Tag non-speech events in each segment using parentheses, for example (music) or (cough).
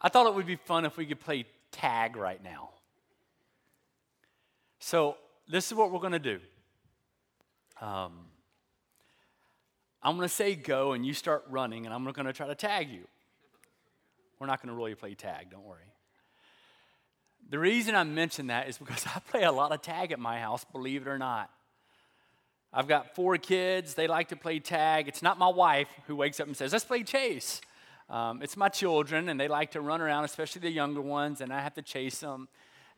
I thought it would be fun if we could play tag right now. So, this is what we're going to do. Um, I'm going to say go, and you start running, and I'm going to try to tag you. We're not going to really play tag, don't worry. The reason I mention that is because (laughs) I play a lot of tag at my house, believe it or not. I've got four kids. They like to play tag. It's not my wife who wakes up and says, let's play chase. Um, it's my children, and they like to run around, especially the younger ones, and I have to chase them.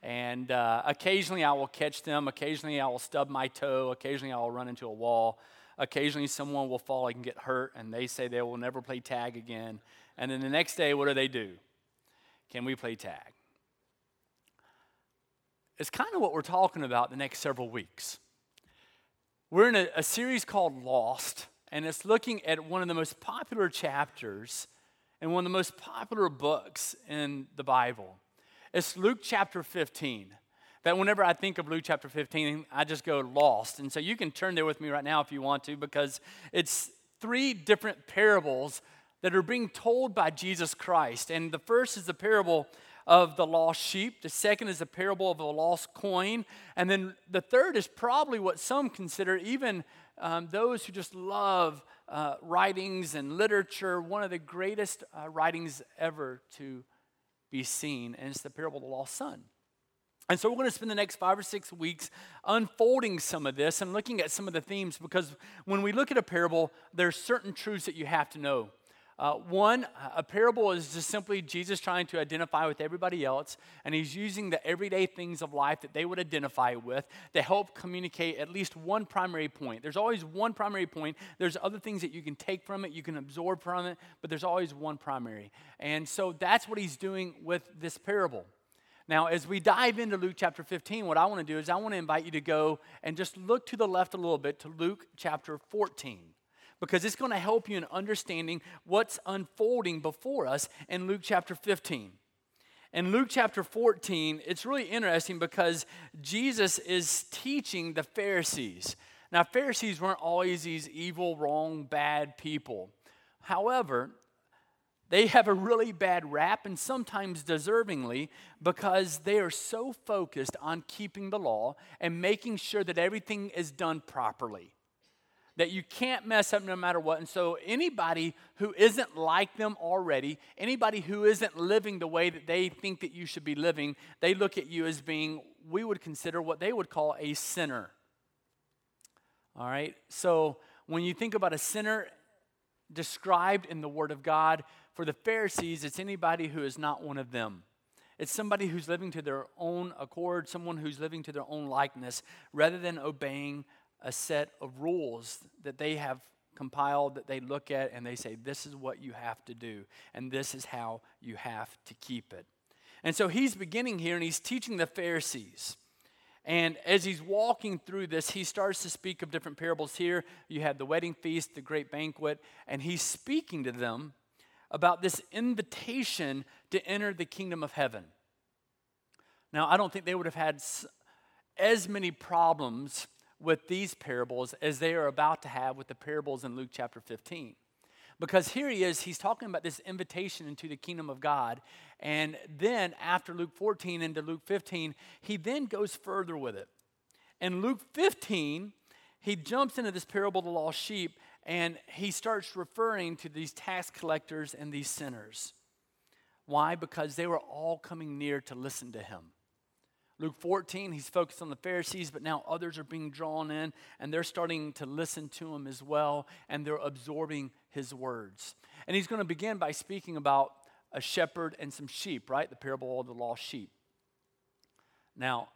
And uh, occasionally I will catch them. Occasionally I will stub my toe. Occasionally I will run into a wall. Occasionally someone will fall and get hurt, and they say they will never play tag again. And then the next day, what do they do? Can we play tag? It's kind of what we're talking about the next several weeks. We're in a, a series called Lost, and it's looking at one of the most popular chapters and one of the most popular books in the Bible. It's Luke chapter 15. That whenever I think of Luke chapter 15, I just go lost. And so you can turn there with me right now if you want to, because it's three different parables that are being told by Jesus Christ. And the first is the parable of the lost sheep. The second is the parable of the lost coin. And then the third is probably what some consider, even um, those who just love uh, writings and literature, one of the greatest uh, writings ever to be seen. And it's the parable of the lost son. And so we're going to spend the next five or six weeks unfolding some of this and looking at some of the themes because when we look at a parable, there's certain truths that you have to know. Uh, one, a parable is just simply Jesus trying to identify with everybody else, and he's using the everyday things of life that they would identify with to help communicate at least one primary point. There's always one primary point. There's other things that you can take from it, you can absorb from it, but there's always one primary. And so that's what he's doing with this parable. Now, as we dive into Luke chapter 15, what I want to do is I want to invite you to go and just look to the left a little bit to Luke chapter 14 because it's going to help you in understanding what's unfolding before us in Luke chapter 15. In Luke chapter 14, it's really interesting because Jesus is teaching the Pharisees. Now, Pharisees weren't always these evil, wrong, bad people. However, they have a really bad rap, and sometimes deservingly, because they are so focused on keeping the law and making sure that everything is done properly that you can't mess up no matter what. And so, anybody who isn't like them already, anybody who isn't living the way that they think that you should be living, they look at you as being, we would consider what they would call a sinner. All right? So, when you think about a sinner described in the Word of God, for the Pharisees, it's anybody who is not one of them. It's somebody who's living to their own accord, someone who's living to their own likeness, rather than obeying a set of rules that they have compiled that they look at and they say, This is what you have to do, and this is how you have to keep it. And so he's beginning here and he's teaching the Pharisees. And as he's walking through this, he starts to speak of different parables here. You have the wedding feast, the great banquet, and he's speaking to them about this invitation to enter the kingdom of heaven. Now, I don't think they would have had as many problems with these parables as they are about to have with the parables in Luke chapter 15. Because here he is, he's talking about this invitation into the kingdom of God. And then after Luke 14 into Luke 15, he then goes further with it. In Luke 15, he jumps into this parable of the lost sheep and he starts referring to these tax collectors and these sinners. Why? Because they were all coming near to listen to him. Luke 14, he's focused on the Pharisees, but now others are being drawn in and they're starting to listen to him as well and they're absorbing his words. And he's going to begin by speaking about a shepherd and some sheep, right? The parable of the lost sheep. Now,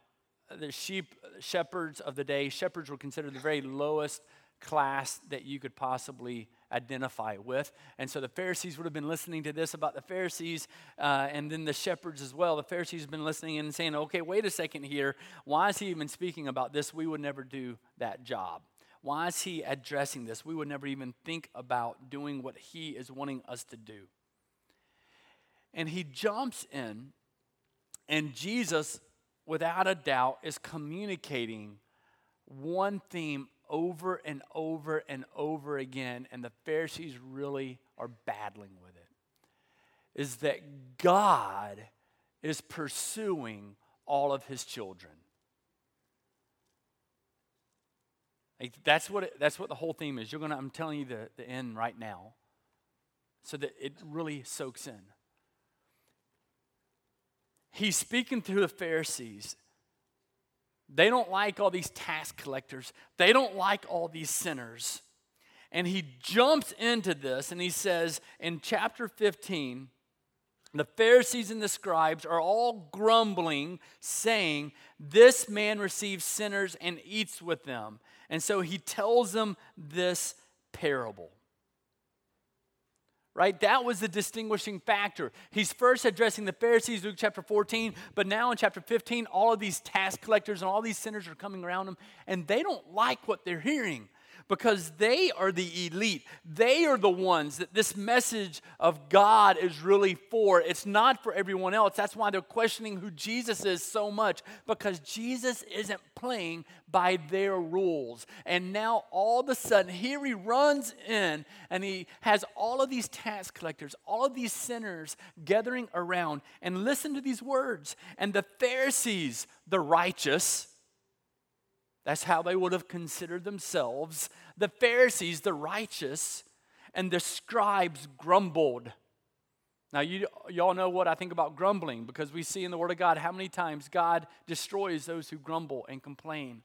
the sheep shepherds of the day, shepherds were considered the very lowest class that you could possibly identify with. And so the Pharisees would have been listening to this about the Pharisees uh, and then the shepherds as well. The Pharisees have been listening and saying, okay, wait a second here. Why is he even speaking about this? We would never do that job. Why is he addressing this? We would never even think about doing what he is wanting us to do. And he jumps in, and Jesus, without a doubt, is communicating one theme over and over and over again, and the Pharisees really are battling with it. is that God is pursuing all of his children. Like that's what it, that's what the whole theme is. You're gonna I'm telling you the, the end right now, so that it really soaks in. He's speaking to the Pharisees. They don't like all these tax collectors. They don't like all these sinners. And he jumps into this and he says in chapter 15, the Pharisees and the scribes are all grumbling, saying, This man receives sinners and eats with them. And so he tells them this parable. Right? That was the distinguishing factor. He's first addressing the Pharisees, Luke chapter 14, but now in chapter 15, all of these tax collectors and all these sinners are coming around him, and they don't like what they're hearing because they are the elite. They are the ones that this message of God is really for. It's not for everyone else. That's why they're questioning who Jesus is so much because Jesus isn't playing by their rules. And now all of a sudden, here he runs in and he has all of these tax collectors, all of these sinners gathering around. And listen to these words. And the Pharisees, the righteous, that's how they would have considered themselves. The Pharisees, the righteous, and the scribes grumbled. Now, you, y'all know what I think about grumbling because we see in the Word of God how many times God destroys those who grumble and complain.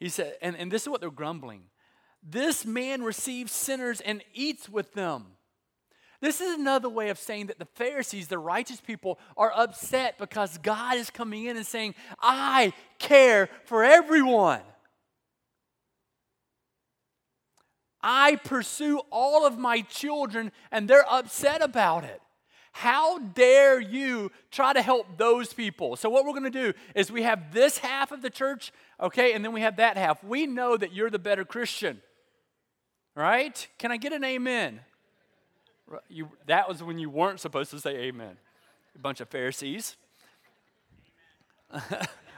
He said, and, and this is what they're grumbling this man receives sinners and eats with them. This is another way of saying that the Pharisees, the righteous people, are upset because God is coming in and saying, I care for everyone. I pursue all of my children and they're upset about it. How dare you try to help those people? So, what we're going to do is we have this half of the church, okay, and then we have that half. We know that you're the better Christian, right? Can I get an amen? You, that was when you weren't supposed to say amen. A bunch of Pharisees.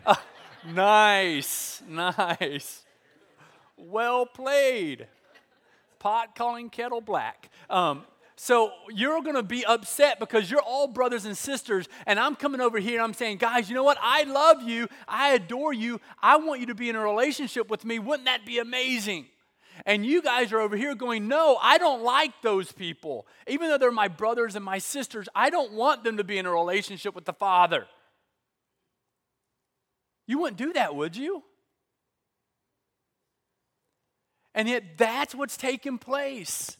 oh, (laughs) nice, nice. Well played. Pot calling kettle black. Um, so you're going to be upset because you're all brothers and sisters, and I'm coming over here and I'm saying, guys, you know what? I love you. I adore you. I want you to be in a relationship with me. Wouldn't that be amazing? And you guys are over here going, No, I don't like those people. Even though they're my brothers and my sisters, I don't want them to be in a relationship with the Father. You wouldn't do that, would you? And yet, that's what's taking place.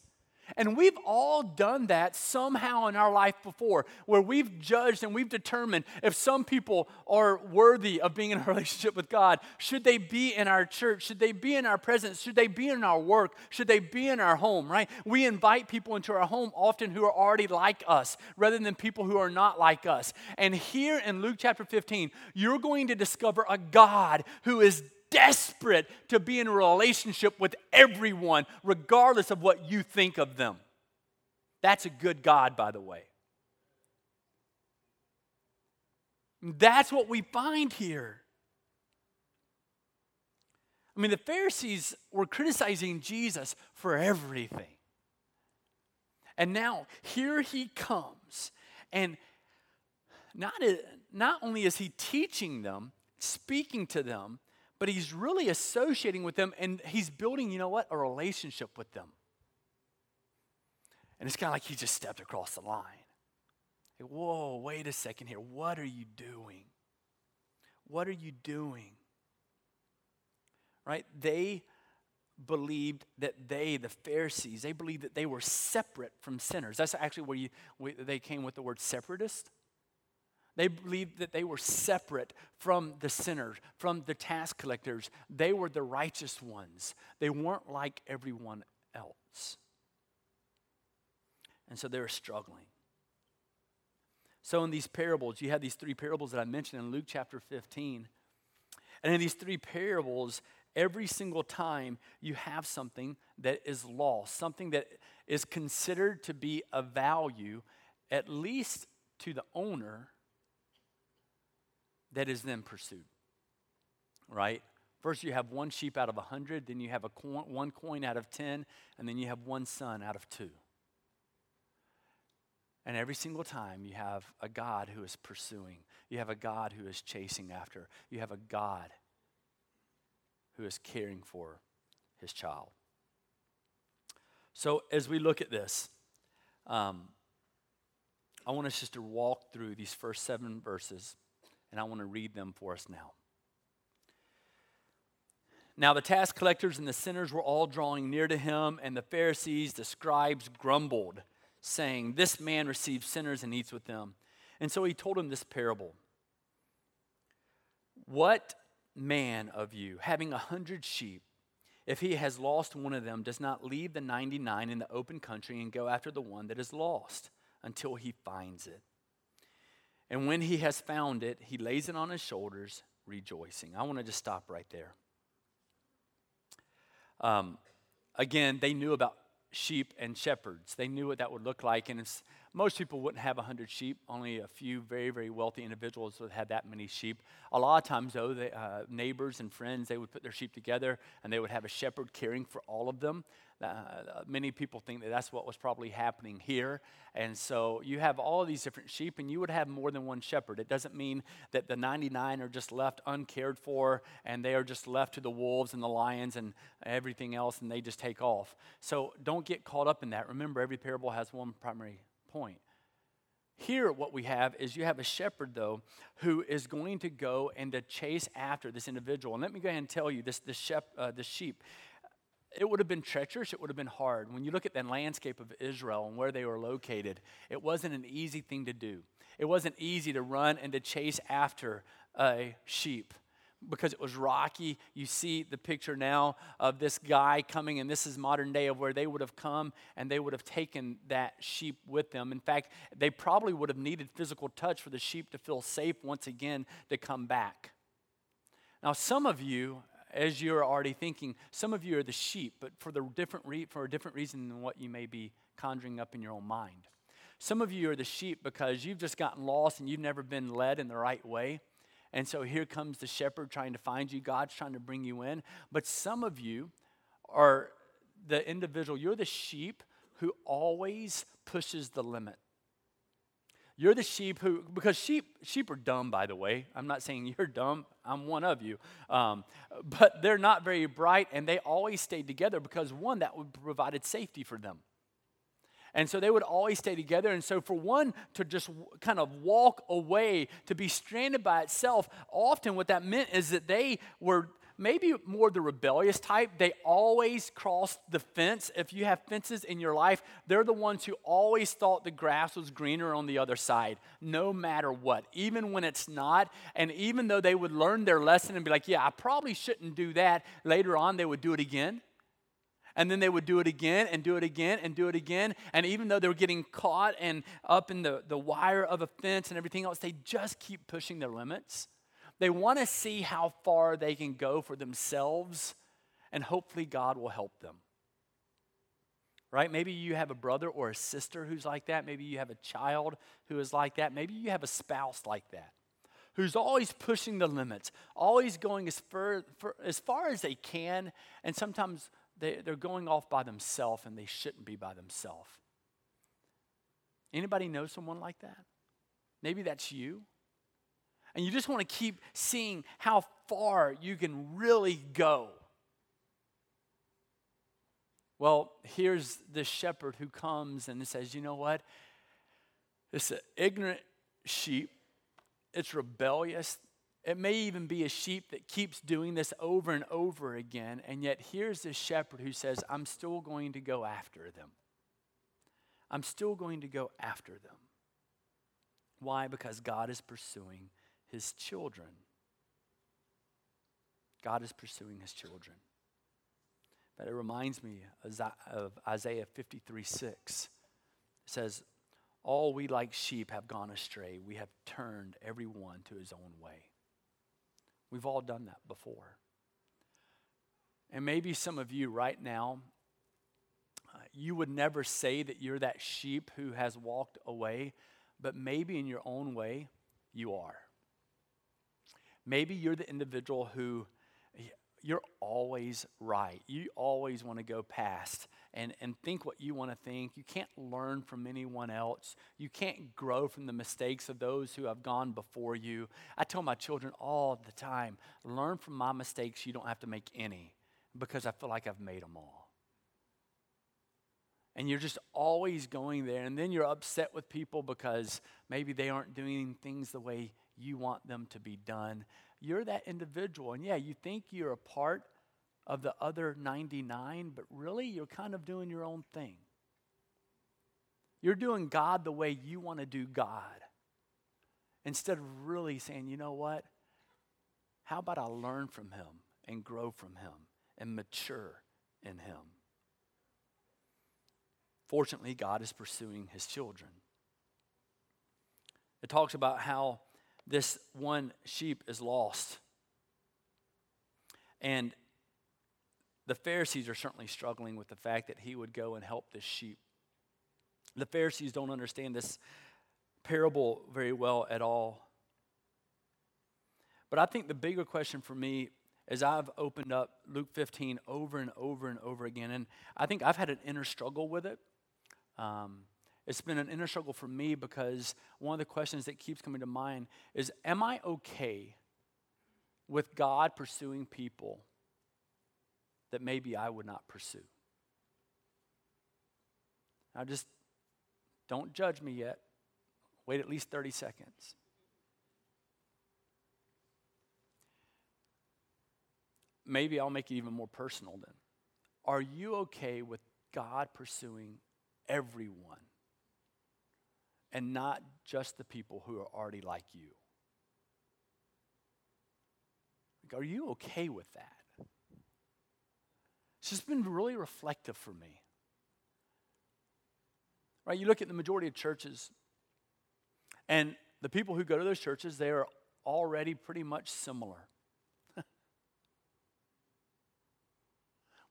And we've all done that somehow in our life before, where we've judged and we've determined if some people are worthy of being in a (laughs) relationship with God. Should they be in our church? Should they be in our presence? Should they be in our work? Should they be in our home, right? We invite people into our home often who are already like us rather than people who are not like us. And here in Luke chapter 15, you're going to discover a God who is desperate to be in a relationship with everyone, regardless of what you think of them. That's a good God, by the way. That's what we find here. I mean, the Pharisees were criticizing Jesus for everything. And now here he comes. And not, not only is he teaching them, speaking to them, but he's really associating with them and he's building, you know what, a relationship with them. And it's kind of like he just stepped across the line. Whoa, wait a second here. What are you doing? What are you doing? Right? They believed that they, the Pharisees, they believed that they were separate from sinners. That's actually where you, they came with the word separatist. They believed that they were separate from the sinners, from the tax collectors. They were the righteous ones. They weren't like everyone else. And so they were struggling. So, in these parables, you have these three parables that I mentioned in Luke chapter 15. And in these three parables, every single time you have something that is lost, something that is considered to be of value, at least to the owner, that is then pursued. Right? First, you have one sheep out of a hundred, then you have a coin, one coin out of ten, and then you have one son out of two. And every single time you have a God who is pursuing, you have a God who is chasing after, you have a God who is caring for his child. So, as we look at this, um, I want us just to walk through these first seven verses, and I want to read them for us now. Now, the tax collectors and the sinners were all drawing near to him, and the Pharisees, the scribes, grumbled, saying, This man receives sinners and eats with them. And so he told him this parable What man of you, having a hundred sheep, if he has lost one of them, does not leave the 99 in the open country and go after the one that is lost until he finds it? And when he has found it, he lays it on his shoulders, rejoicing. I want to just stop right there. Um, again, they knew about sheep and shepherds. They knew what that would look like. And most people wouldn't have 100 sheep. Only a few very, very wealthy individuals would have that many sheep. A lot of times, though, they, uh, neighbors and friends, they would put their sheep together and they would have a shepherd caring for all of them. Uh, many people think that that's what was probably happening here. And so you have all of these different sheep, and you would have more than one shepherd. It doesn't mean that the 99 are just left uncared for and they are just left to the wolves and the lions and everything else, and they just take off. So don't get caught up in that. Remember, every parable has one primary point. Here, what we have is you have a shepherd, though, who is going to go and to chase after this individual. And let me go ahead and tell you this, this, shep, uh, sheep it would have been treacherous, it would have been hard. When you look at the landscape of Israel and where they were located, it wasn't an easy thing to do. It wasn't easy to run and to chase after a sheep because it was rocky. You see the picture now of this guy coming, and this is modern day of where they would have come and they would have taken that sheep with them. In fact, they probably would have needed physical touch for the sheep to feel safe once again to come back. Now, some of you as you're already thinking, some of you are the sheep, but for, the different re- for a different reason than what you may be conjuring up in your own mind. Some of you are the sheep because you've just gotten lost and you've never been led in the right way. And so here comes the shepherd trying to find you. God's trying to bring you in. But some of you are the individual, you're the sheep who always pushes the limit. You're the sheep who, because sheep, sheep are dumb, by the way. I'm not saying (laughs) you're dumb. I'm one of you. Um, but they're not very bright, and they always stayed together because one, that provided safety for them. And so they would always stay together. And so, for one to just kind of walk away, to be stranded by itself, often what that meant is that they were maybe more the rebellious type, they always crossed the fence. If you have fences in your life, they're the ones who always thought the grass was greener on the other side, no matter what, even when it's not. And even though they would learn their lesson and be like, yeah, I probably shouldn't do that, later on they would do it again. And then they would do it again and do it again and do it again. And even though they were getting caught and up in the, the wire of a fence and everything else, they just keep pushing their limits. They want to see how far they can go for themselves, and hopefully, God will help them. Right? Maybe you have a brother or a sister who's like that. Maybe you have a child who is like that. Maybe you have a spouse like that who's always pushing the limits, always going as far, as, far as they can, and sometimes they, they're going off by themselves and they shouldn't be by themselves. Anybody know someone like that? Maybe that's you and you just want to keep seeing how far you can really go. Well, here's the shepherd who comes and says, You know what? It's an ignorant sheep, it's rebellious. It may even be a sheep that keeps doing this over and over again. And yet, here's this shepherd who says, I'm still going to go after them. I'm still going to go after them. Why? Because God is pursuing his children. God is pursuing his children. But it reminds me of Isaiah 53 6. It says, All we like sheep have gone astray. We have turned every one to his own way. We've all done that before. And maybe some of you right now, uh, you would never say that you're that sheep who has walked away, but maybe in your own way, you are. Maybe you're the individual who you're always right. You always want to go past and, and think what you want to think. You can't learn from anyone else. You can't grow from the mistakes of those who have gone before you. I tell my children all the time learn from my mistakes. You don't have to make any because I feel like I've made them all. And you're just always going there. And then you're upset with people because maybe they aren't doing things the way you want them to be done. You're that individual. And yeah, you think you're a part of the other 99, but really you're kind of doing your own thing. You're doing God the way you want to do God instead of really saying, you know what? How about I learn from Him and grow from Him and mature in Him? Fortunately, God is pursuing His children. It talks about how this one sheep is lost. And the Pharisees are certainly struggling with the fact that he would go and help this sheep. The Pharisees don't understand this parable very well at all. But I think the bigger question for me as I've opened up Luke 15 over and over and over again, and I think I've had an inner struggle with it. Um, it's been an inner struggle for me because one of the questions that keeps coming to mind is Am I okay with God pursuing people that maybe I would not pursue? Now, just don't judge me yet. Wait at least 30 seconds. Maybe I'll make it even more personal then. Are you okay with God pursuing everyone? and not just the people who are already like you. Like, are you okay with that? It's just been really reflective for me. Right? You look at the majority of churches, and the people who go to those churches, they are already pretty much similar. (laughs)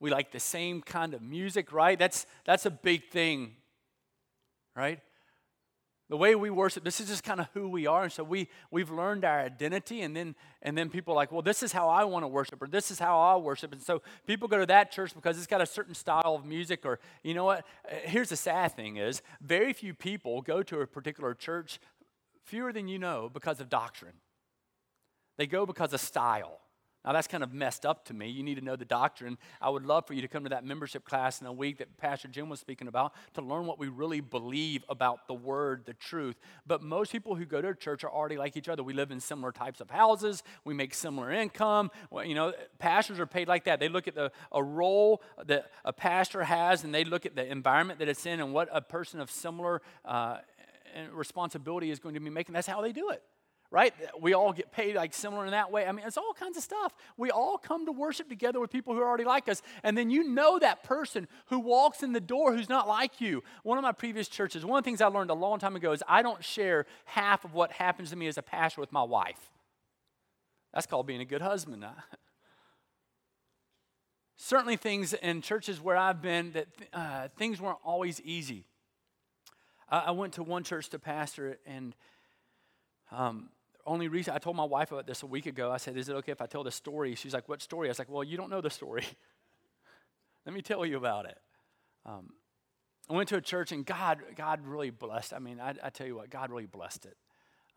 we like the same kind of music, right? That's, that's a big thing, right? The way we worship, this is just kind of who we are. And so we, we've learned our identity, and then, and then people are like, well, this is how I want to worship, or this is how I worship. And so people go to that church because it's got a certain style of music, or you know what? Uh, here's the sad thing is very few people go to a particular church, fewer than you know, because of doctrine. They go because of style. Now, that's kind of messed up to me. You need to know the doctrine. I would love for you to come to that membership class in a week that Pastor Jim was speaking about to learn what we really believe about the word, the truth. But most people who go to church are already like each other. We live in similar types of houses, we make similar income. Well, you know, pastors are paid like that. They look at the, a role that a pastor has and they look at the environment that it's in and what a person of similar uh, responsibility is going to be making. That's how they do it right? We all get paid like similar in that way. I mean, it's all kinds of stuff. We all come to worship together with people who are already like us. And then you know that person who walks in the door who's not like you. One of my previous churches, one of the things I learned a long time ago is I don't share half of what happens to me as a pastor with my wife. That's called being a good husband. (laughs) Certainly, things in churches where I've been that uh, things weren't always easy. I went to one church to pastor, and um, only reason I told my wife about this a week ago. I said, "Is it okay if I tell the story?" She's like, "What story?" I was like, "Well, you don't know the story. (laughs) Let me tell you about it." Um, I went to a church, and God, God really blessed. I mean, I, I tell you what, God really blessed it.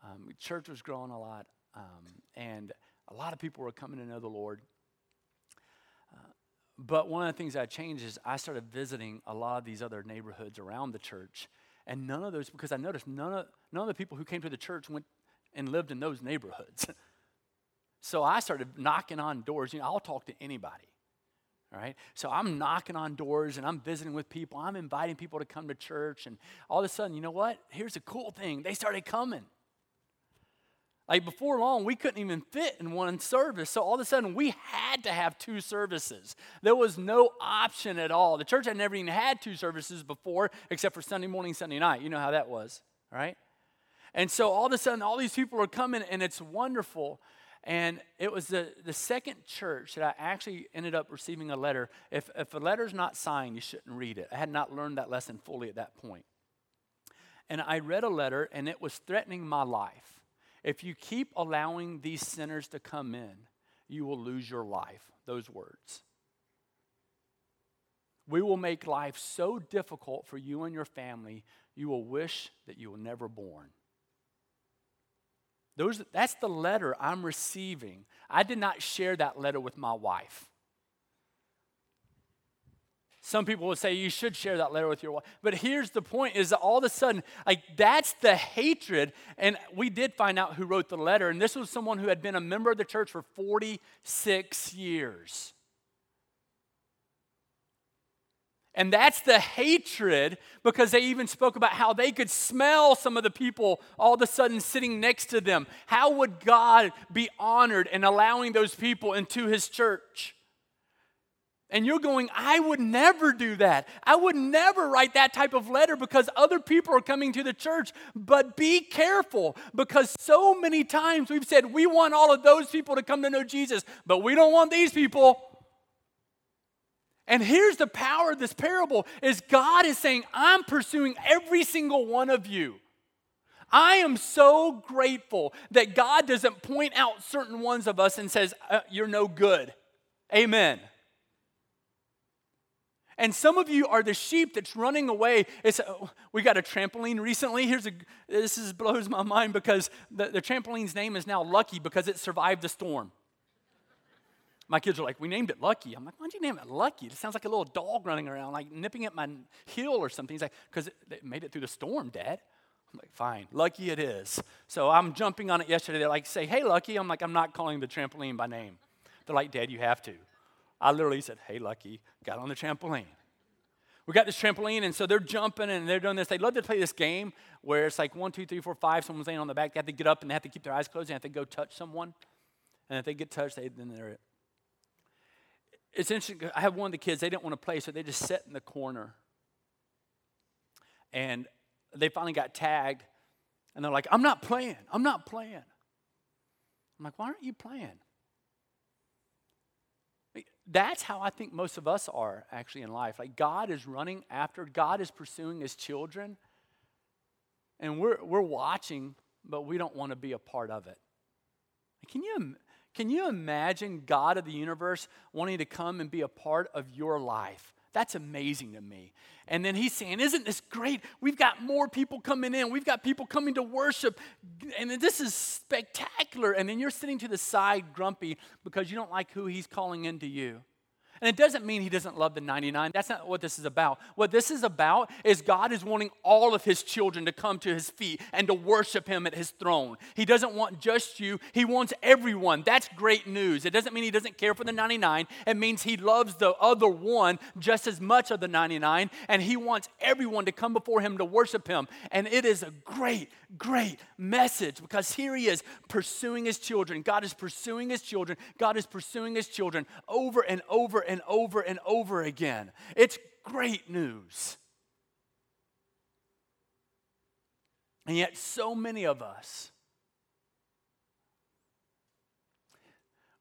Um, church was growing a lot, um, and a lot of people were coming to know the Lord. Uh, but one of the things that changed is I started visiting a lot of these other neighborhoods around the church, and none of those, because I noticed none of none of the people who came to the church went and lived in those neighborhoods. (laughs) so I started knocking on doors. You know, I'll talk to anybody. All right. So I'm knocking on doors and I'm visiting with people. I'm inviting people to come to church. And all of a sudden, you know what? Here's a cool thing. They started coming. Like before long, we couldn't even fit in one service. So all of a sudden, we had to have two services. There was no option at all. The church had never even had two services before, except for Sunday morning, Sunday night. You know how that was, right? And so all of a sudden, all these people are coming, and it's wonderful. And it was the, the second church that I actually ended up receiving a letter. If, if a letter's not signed, you shouldn't read it. I had not learned that lesson fully at that point. And I read a letter, and it was threatening my life. If you keep allowing these sinners to come in, you will lose your life. those words. We will make life so difficult for you and your family, you will wish that you were never born. Those, that's the letter I'm receiving. I did not share that letter with my wife. Some people would say you should share that letter with your wife. But here's the point is that all of a sudden, like that's the hatred. And we did find out who wrote the letter. And this was someone who had been a member of the church for 46 years. And that's the hatred because they even spoke about how they could smell some of the people all of a sudden sitting next to them. How would God be honored in allowing those people into his church? And you're going, I would never do that. I would never write that type of letter because other people are coming to the church. But be careful because so many times we've said we want all of those people to come to know Jesus, but we don't want these people. And here's the power of this parable is God is saying, I'm pursuing every single one of you. I am so grateful that God doesn't point out certain ones of us and says, uh, You're no good. Amen. And some of you are the sheep that's running away. It's, oh, we got a trampoline recently. Here's a, this is, blows my mind because the, the trampoline's name is now Lucky because it survived the storm. My kids are like, we named it Lucky. I'm like, why'd you name it Lucky? It sounds like a little dog running around, like nipping at my heel or something. He's like, because it, it made it through the storm, Dad. I'm like, fine, Lucky it is. So I'm jumping on it yesterday. They're like, say, hey, Lucky. I'm like, I'm not calling the trampoline by name. They're like, Dad, you have to. I literally said, hey, Lucky, got on the trampoline. We got this trampoline, and so they're jumping and they're doing this. They love to play this game where it's like one, two, three, four, five. Someone's laying on the back. They have to get up and they have to keep their eyes closed and they have to go touch someone. And if they get touched, they, then they're it's interesting. I have one of the kids, they didn't want to play, so they just sat in the corner. And they finally got tagged, and they're like, I'm not playing. I'm not playing. I'm like, why aren't you playing? That's how I think most of us are actually in life. Like, God is running after, God is pursuing his children, and we're, we're watching, but we don't want to be a part of it. Can you can you imagine God of the universe wanting to come and be a part of your life? That's amazing to me. And then he's saying, Isn't this great? We've got more people coming in. We've got people coming to worship. And this is spectacular. And then you're sitting to the side grumpy because you don't like who he's calling into you. And it doesn't mean he doesn't love the 99. That's not what this is about. What this is about is God is wanting all of his children to come to his feet and to worship him at his throne. He doesn't want just you, he wants everyone. That's great news. It doesn't mean he doesn't care for the 99. It means he loves the other one just as much of the 99 and he wants everyone to come before him to worship him. And it is a great great message because here he is pursuing his children. God is pursuing his children. God is pursuing his children over and over and over and over again. It's great news. And yet, so many of us,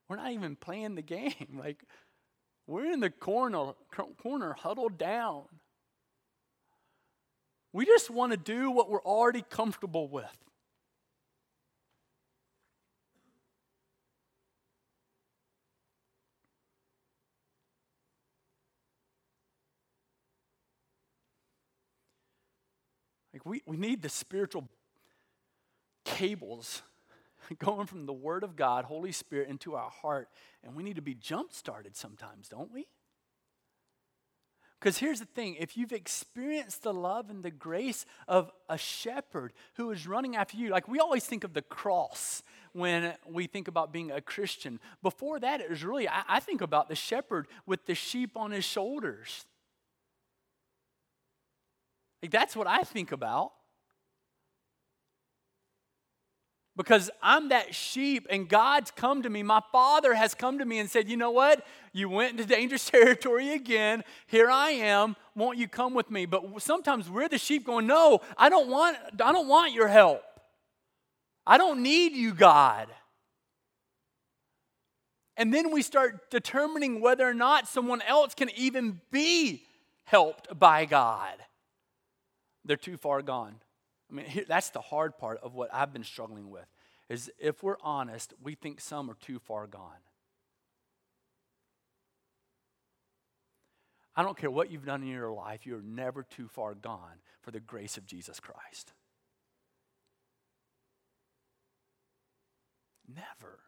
we're not even playing the game. (laughs) Like, we're in the corner, corner huddled down. We just want to do what we're already comfortable with. Like we, we need the spiritual cables (laughs) going from the Word of God, Holy Spirit, into our heart. And we need to be jump started sometimes, don't we? Because here's the thing if you've experienced the love and the grace of a shepherd who is running after you, like we always think of the cross when we think about being a Christian. Before that, it was really, I, I think about the shepherd with the sheep on his shoulders. Like that's what I think about. Because I'm that sheep and God's come to me. My Father has come to me and said, You know what? You went into dangerous (laughs) territory again. Here I am. Won't you come with me? But sometimes we're the sheep going, No, I don't want, I don't want your help. I don't need you, God. And then we start determining whether or not someone else can even be helped by God. They're too far gone. I mean, here, that's the hard part of what I've been struggling with. Is if we're honest, we think some are too far gone. I don't care what you've done in your life, you're never too far gone for the grace of Jesus Christ. Never.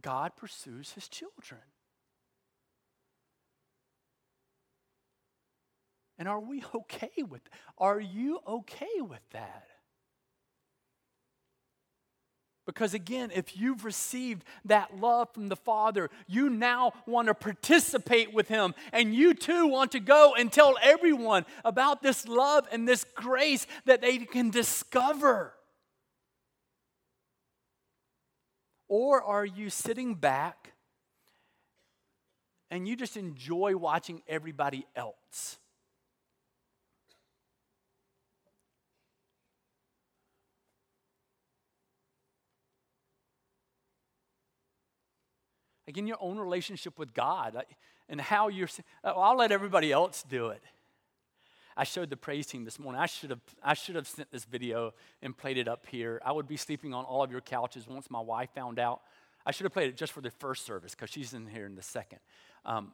God pursues his children. And are we (laughs) okay with Are you okay with that? Because again, if you've received that love from the Father, you now want to participate with Him. And you too want to go and tell everyone about this love and this grace that they can discover. Or are you sitting back and you just enjoy watching everybody else? Again, your own relationship with God and how you're. I'll let everybody else do it. I showed the praise team this morning. I should have I should have sent this video and played it up here. I would be sleeping on all of your couches once my wife found out. I should have played it just for the first service because she's in here in the second. Um,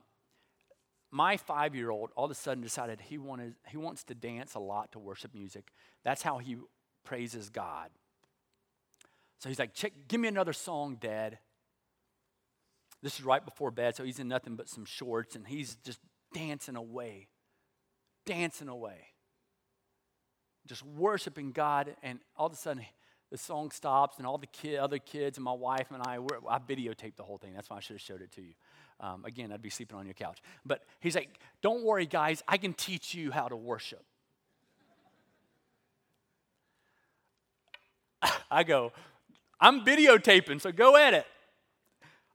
my five year old all of a sudden decided he wanted he wants to dance a lot to worship music. That's how he praises God. So he's like, give me another song, Dad. This is right before bed, so he's in nothing but some shorts and he's just dancing away dancing away, just worshiping God. And all of a sudden, the song stops, and all the other kids and my wife and I, I videotaped the whole thing. That's why I should have showed it to you. Um, again, I'd be sleeping on your couch. But he's like, Don't worry, guys, I can teach you how to worship. (laughs) I go, I'm videotaping, so go at it.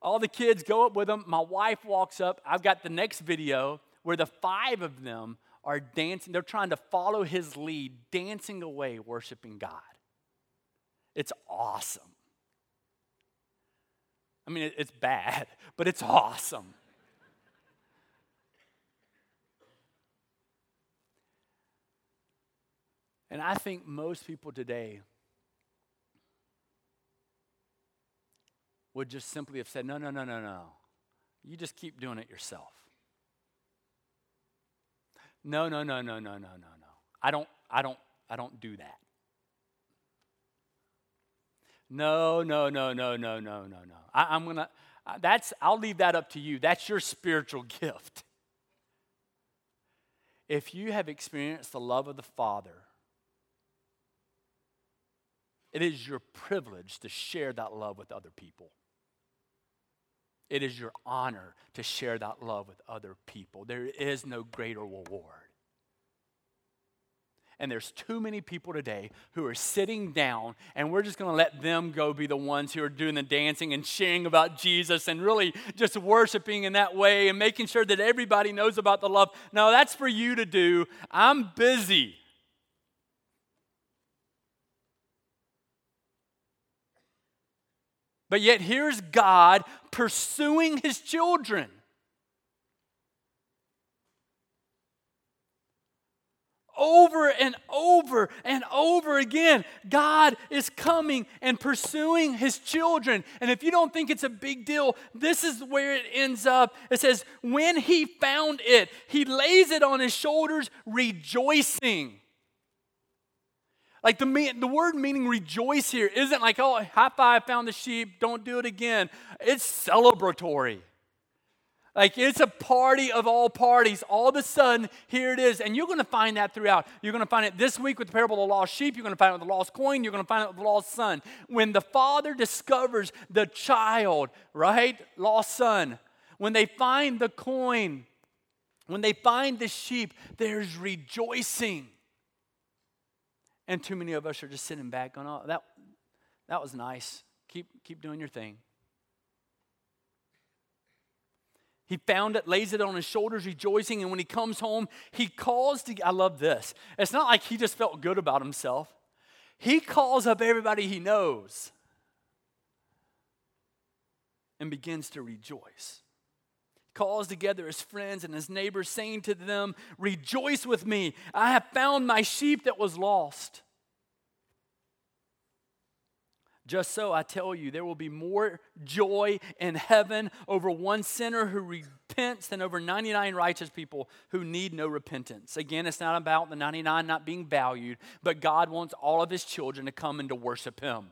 All the kids go up with him. My wife walks up. I've got the next video where the five of them are dancing, they're trying to follow his lead, dancing away, worshiping God. It's awesome. I mean, it's bad, (laughs) but it's awesome. And I think most people today would just simply have said, no, no, no, no, no. You just keep doing it yourself. No, no, no, no, no, no, no, no. I don't, I don't, I don't do that. No, no, no, no, no, no, no, no. I, am gonna. That's. I'll leave that up to you. That's your spiritual gift. If you have experienced the love of the Father, it is your privilege to share that love with other people. It is your honor to share that love with other people. There is no greater reward. And there's too many people today who are sitting down, and we're just to let them go be the ones who are doing the dancing and sharing about Jesus and really just worshiping in that way and making sure that everybody knows about the love. No, that's for you to do. I'm busy. But yet, here's God pursuing his children. Over and over and over again, God is coming and pursuing his children. And if you don't think it's a big deal, this is where it ends up. It says, When he found it, he lays it on his shoulders, rejoicing. Like the, the word meaning rejoice here isn't like, oh, high five, found the sheep, don't do it again. It's celebratory. Like it's a party of all parties. All of a sudden, here it is. And you're going to find that throughout. You're going to find it this week with the parable of the lost sheep. You're going to find it with the lost coin. You're going to find it with the lost son. When the father discovers the child, right? Lost son. When they find the coin, when they find the sheep, there's rejoicing. And too many of us are just sitting back going, oh, that, that was nice. Keep, keep doing your thing. He found it, lays it on his shoulders, rejoicing. And when he comes home, he calls to, I love this. It's not like he just felt good about himself. He calls up everybody he knows and begins to rejoice calls together his friends and his neighbors, saying to them, Rejoice with me, I have found my sheep that was lost. Just so I tell you, there will be more joy in heaven over one sinner who repents than over 99 righteous people who need no repentance. Again, it's not about the 99 not being valued, but God wants all of his children to come and to worship him.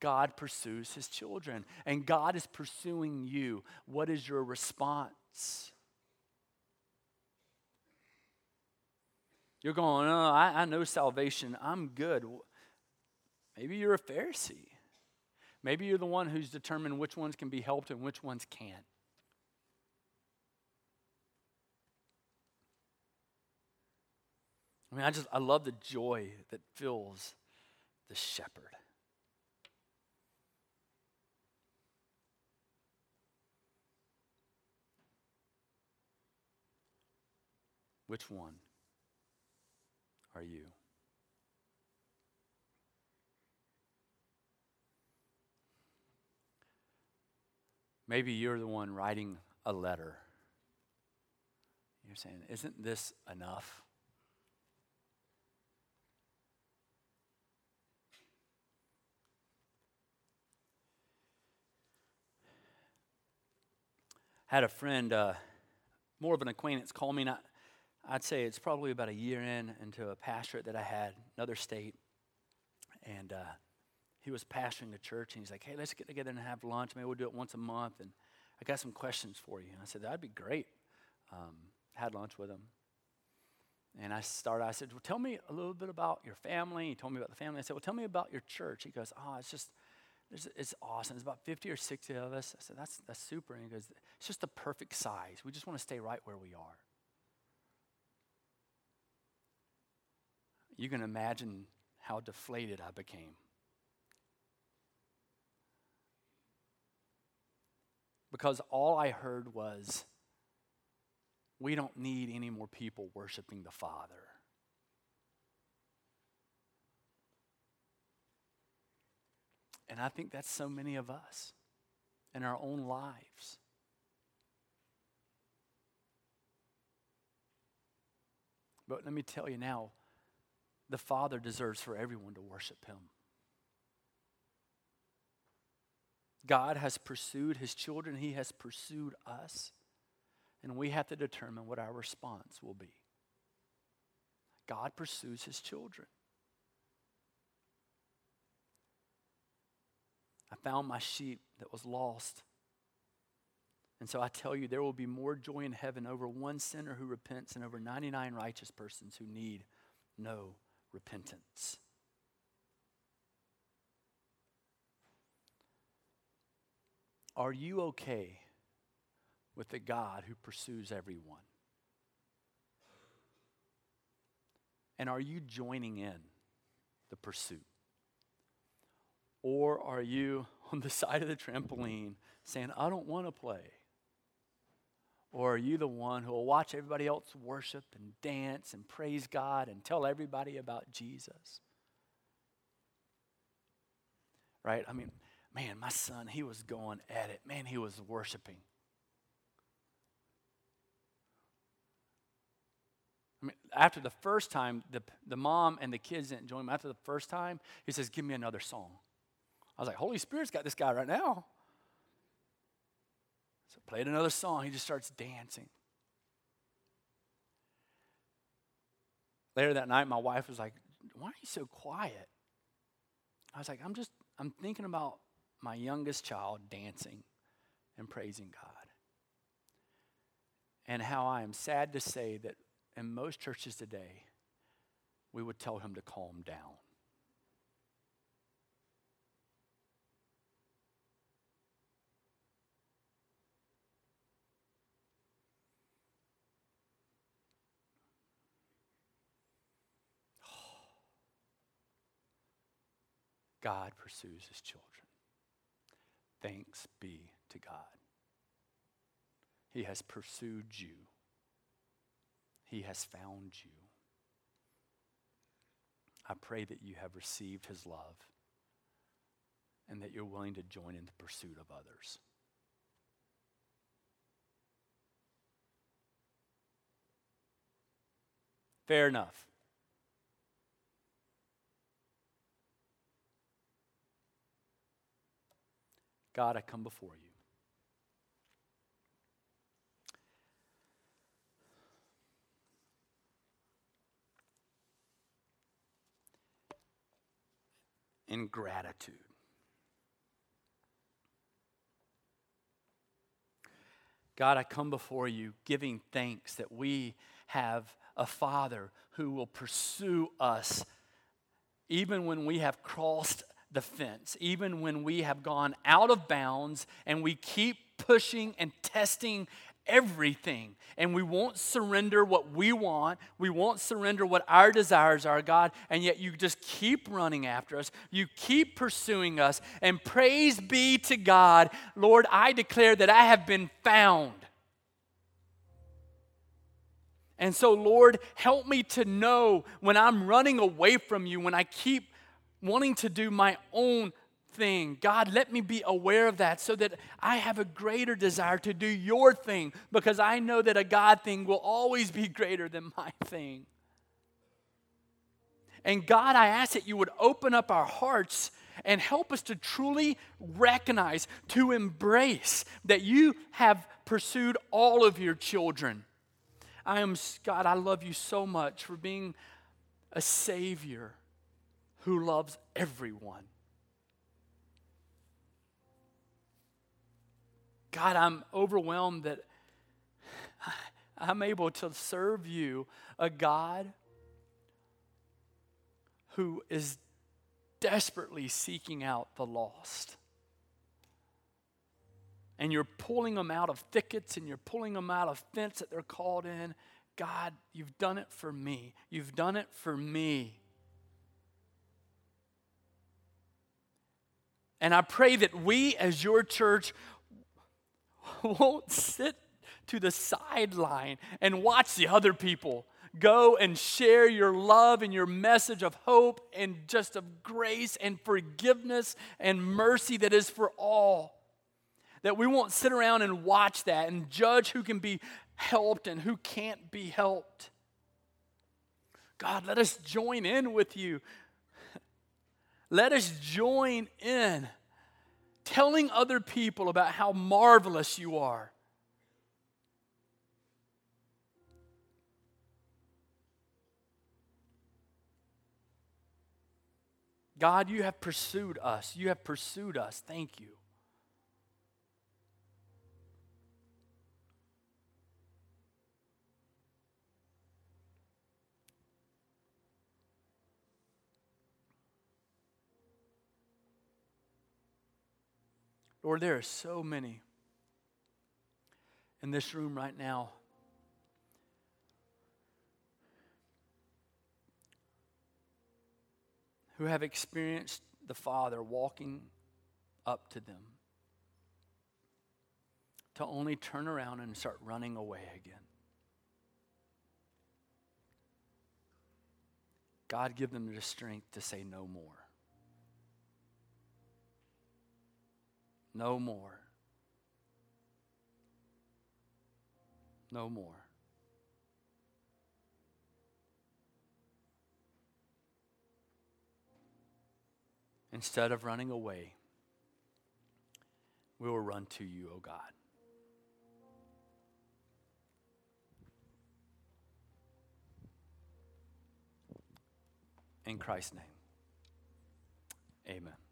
God pursues his children, and God is pursuing you. What is your response? You're going, oh, I, I know salvation. I'm good. Maybe you're a Pharisee. Maybe you're the one who's determined which ones can be helped and which ones can't. I mean, I just, I love the joy that fills the shepherd. Which one are you? Maybe you're the one writing a letter. You're saying, Isn't this enough? had a friend, uh, more of an acquaintance, call me. Not, I'd say it's probably about a year in into a pastorate that I had, another state, and uh, he was pastoring the church, and he's like, "Hey, let's get together and have lunch. Maybe we'll do it once a month." And I got some questions for you. And I said, "That'd be great." Um, had lunch with him, and I started. I said, "Well, tell me a little bit about your family." He told me about the family. I said, "Well, tell me about your church." He goes, "Oh, it's just." It's awesome. It's about 50 or 60 of us. I said, that's, that's super. And he goes, it's just the perfect size. We just want to stay right where we are. You can imagine how deflated I became. because all I heard was, we don't need any more people worshiping the Father. And I think that's so many of us in our own lives. But let me tell you now, the Father deserves for everyone to worship Him. God has pursued his children, he has pursued us. And we have to determine what our response will be. God pursues his children. I found my sheep that was lost. And so I tell you, there will be more joy in heaven over one sinner who repents and over 99 righteous persons who need no repentance. Are you okay with the God who pursues everyone? And are you joining in the pursuit? Or are you (laughs) on the side of the trampoline saying, I don't want to play? Or are you the one who will watch everybody else worship and dance and praise God and tell everybody about Jesus? Right? I mean, man, my son, he was going at it. Man, he was worshiping. I mean, after the first time, the, the mom and the kids didn't join him. After the first time, he says, Give me another song. I was like, Holy Spirit's got this guy right now. So played another song. He just starts dancing. Later that night, my wife was like, Why are you so quiet? I was like, I'm just, I'm thinking about my youngest child dancing and praising God. And how I am sad to say that in most churches today, we would tell him to calm down. God pursues his children. Thanks be to God. He has pursued you, He has found you. I pray that you have received His love and that you're willing to join in the pursuit of others. Fair enough. God, I come before you. In gratitude. God, I come before you giving thanks that we have a Father who will pursue us even when we have crossed the fence, even when we have gone out of bounds and we keep pushing and testing everything. And we won't surrender what we want. We won't surrender what our desires are, God. And yet you just keep running after us. You keep pursuing us. And praise be to God, Lord, I declare that I have been found. And so, Lord, help me to know when I'm running away from you, when I keep wanting to do my own thing. God, let me be aware of that so that I have a greater desire to do your thing because I know that a God thing will always be greater than my thing. And God, I ask that you would open up our hearts and help us to truly recognize, to embrace that you have pursued all of your children I am, God, I love you so much for being a Savior who loves everyone. God, I'm overwhelmed that (sighs) I'm able to serve you, a God who is desperately seeking out the lost and you're pulling them out of thickets and you're pulling them out of fence that they're called in. God, you've done it for me. You've done it for me. And I pray that we as your church won't sit to the sideline and watch the other people go and share your love and your message of hope and just of grace and forgiveness and mercy that is for all. That we won't sit around and watch that and judge who can be helped and who can't be helped. God, let us join in with you. Let us join in telling other people about how marvelous you are. God, you have pursued us. You have pursued us. Thank you. Lord, there are so many in this room right now who have experienced the Father walking up to them to only turn around and start running away again. God, give them the strength to say no more. No more. No more. Instead of running away, we will run to you, O oh God. In Christ's name, amen.